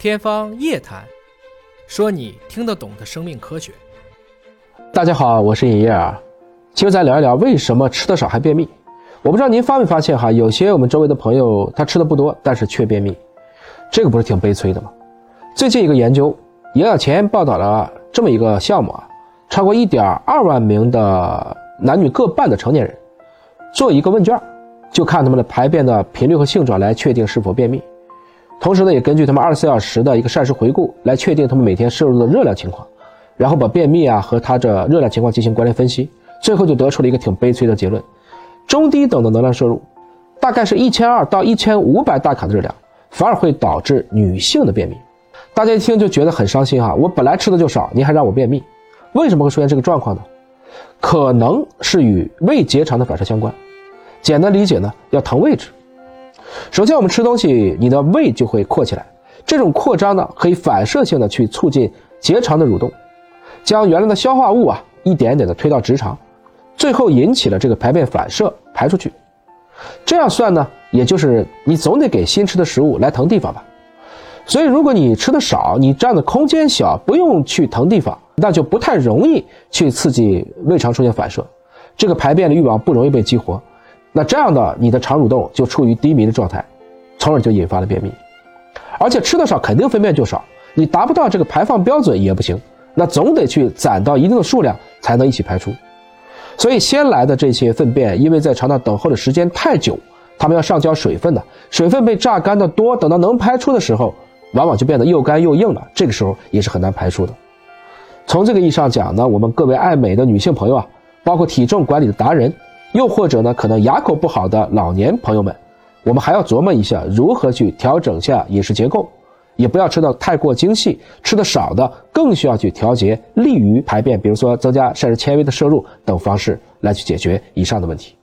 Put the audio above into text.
天方夜谭，说你听得懂的生命科学。大家好，我是尹烨啊。今儿咱聊一聊为什么吃的少还便秘。我不知道您发没发现哈，有些我们周围的朋友他吃的不多，但是却便秘，这个不是挺悲催的吗？最近一个研究，营养前报道了这么一个项目啊，超过一点二万名的男女各半的成年人，做一个问卷，就看他们的排便的频率和性状来确定是否便秘。同时呢，也根据他们二十四小时的一个膳食回顾来确定他们每天摄入的热量情况，然后把便秘啊和他的热量情况进行关联分析，最后就得出了一个挺悲催的结论：中低等的能量摄入，大概是一千二到一千五百大卡的热量，反而会导致女性的便秘。大家一听就觉得很伤心哈，我本来吃的就少，您还让我便秘，为什么会出现这个状况呢？可能是与胃结肠的反射相关。简单理解呢，要腾位置。首先，我们吃东西，你的胃就会扩起来。这种扩张呢，可以反射性的去促进结肠的蠕动，将原来的消化物啊一点一点的推到直肠，最后引起了这个排便反射排出去。这样算呢，也就是你总得给新吃的食物来腾地方吧。所以，如果你吃的少，你占的空间小，不用去腾地方，那就不太容易去刺激胃肠出现反射，这个排便的欲望不容易被激活。那这样的，你的肠蠕动就处于低迷的状态，从而就引发了便秘。而且吃的少，肯定粪便就少，你达不到这个排放标准也不行，那总得去攒到一定的数量才能一起排出。所以先来的这些粪便，因为在肠道等候的时间太久，它们要上交水分的，水分被榨干的多，等到能排出的时候，往往就变得又干又硬了，这个时候也是很难排出的。从这个意义上讲呢，我们各位爱美的女性朋友啊，包括体重管理的达人。又或者呢，可能牙口不好的老年朋友们，我们还要琢磨一下如何去调整下饮食结构，也不要吃的太过精细，吃的少的更需要去调节，利于排便，比如说增加膳食纤维的摄入等方式来去解决以上的问题。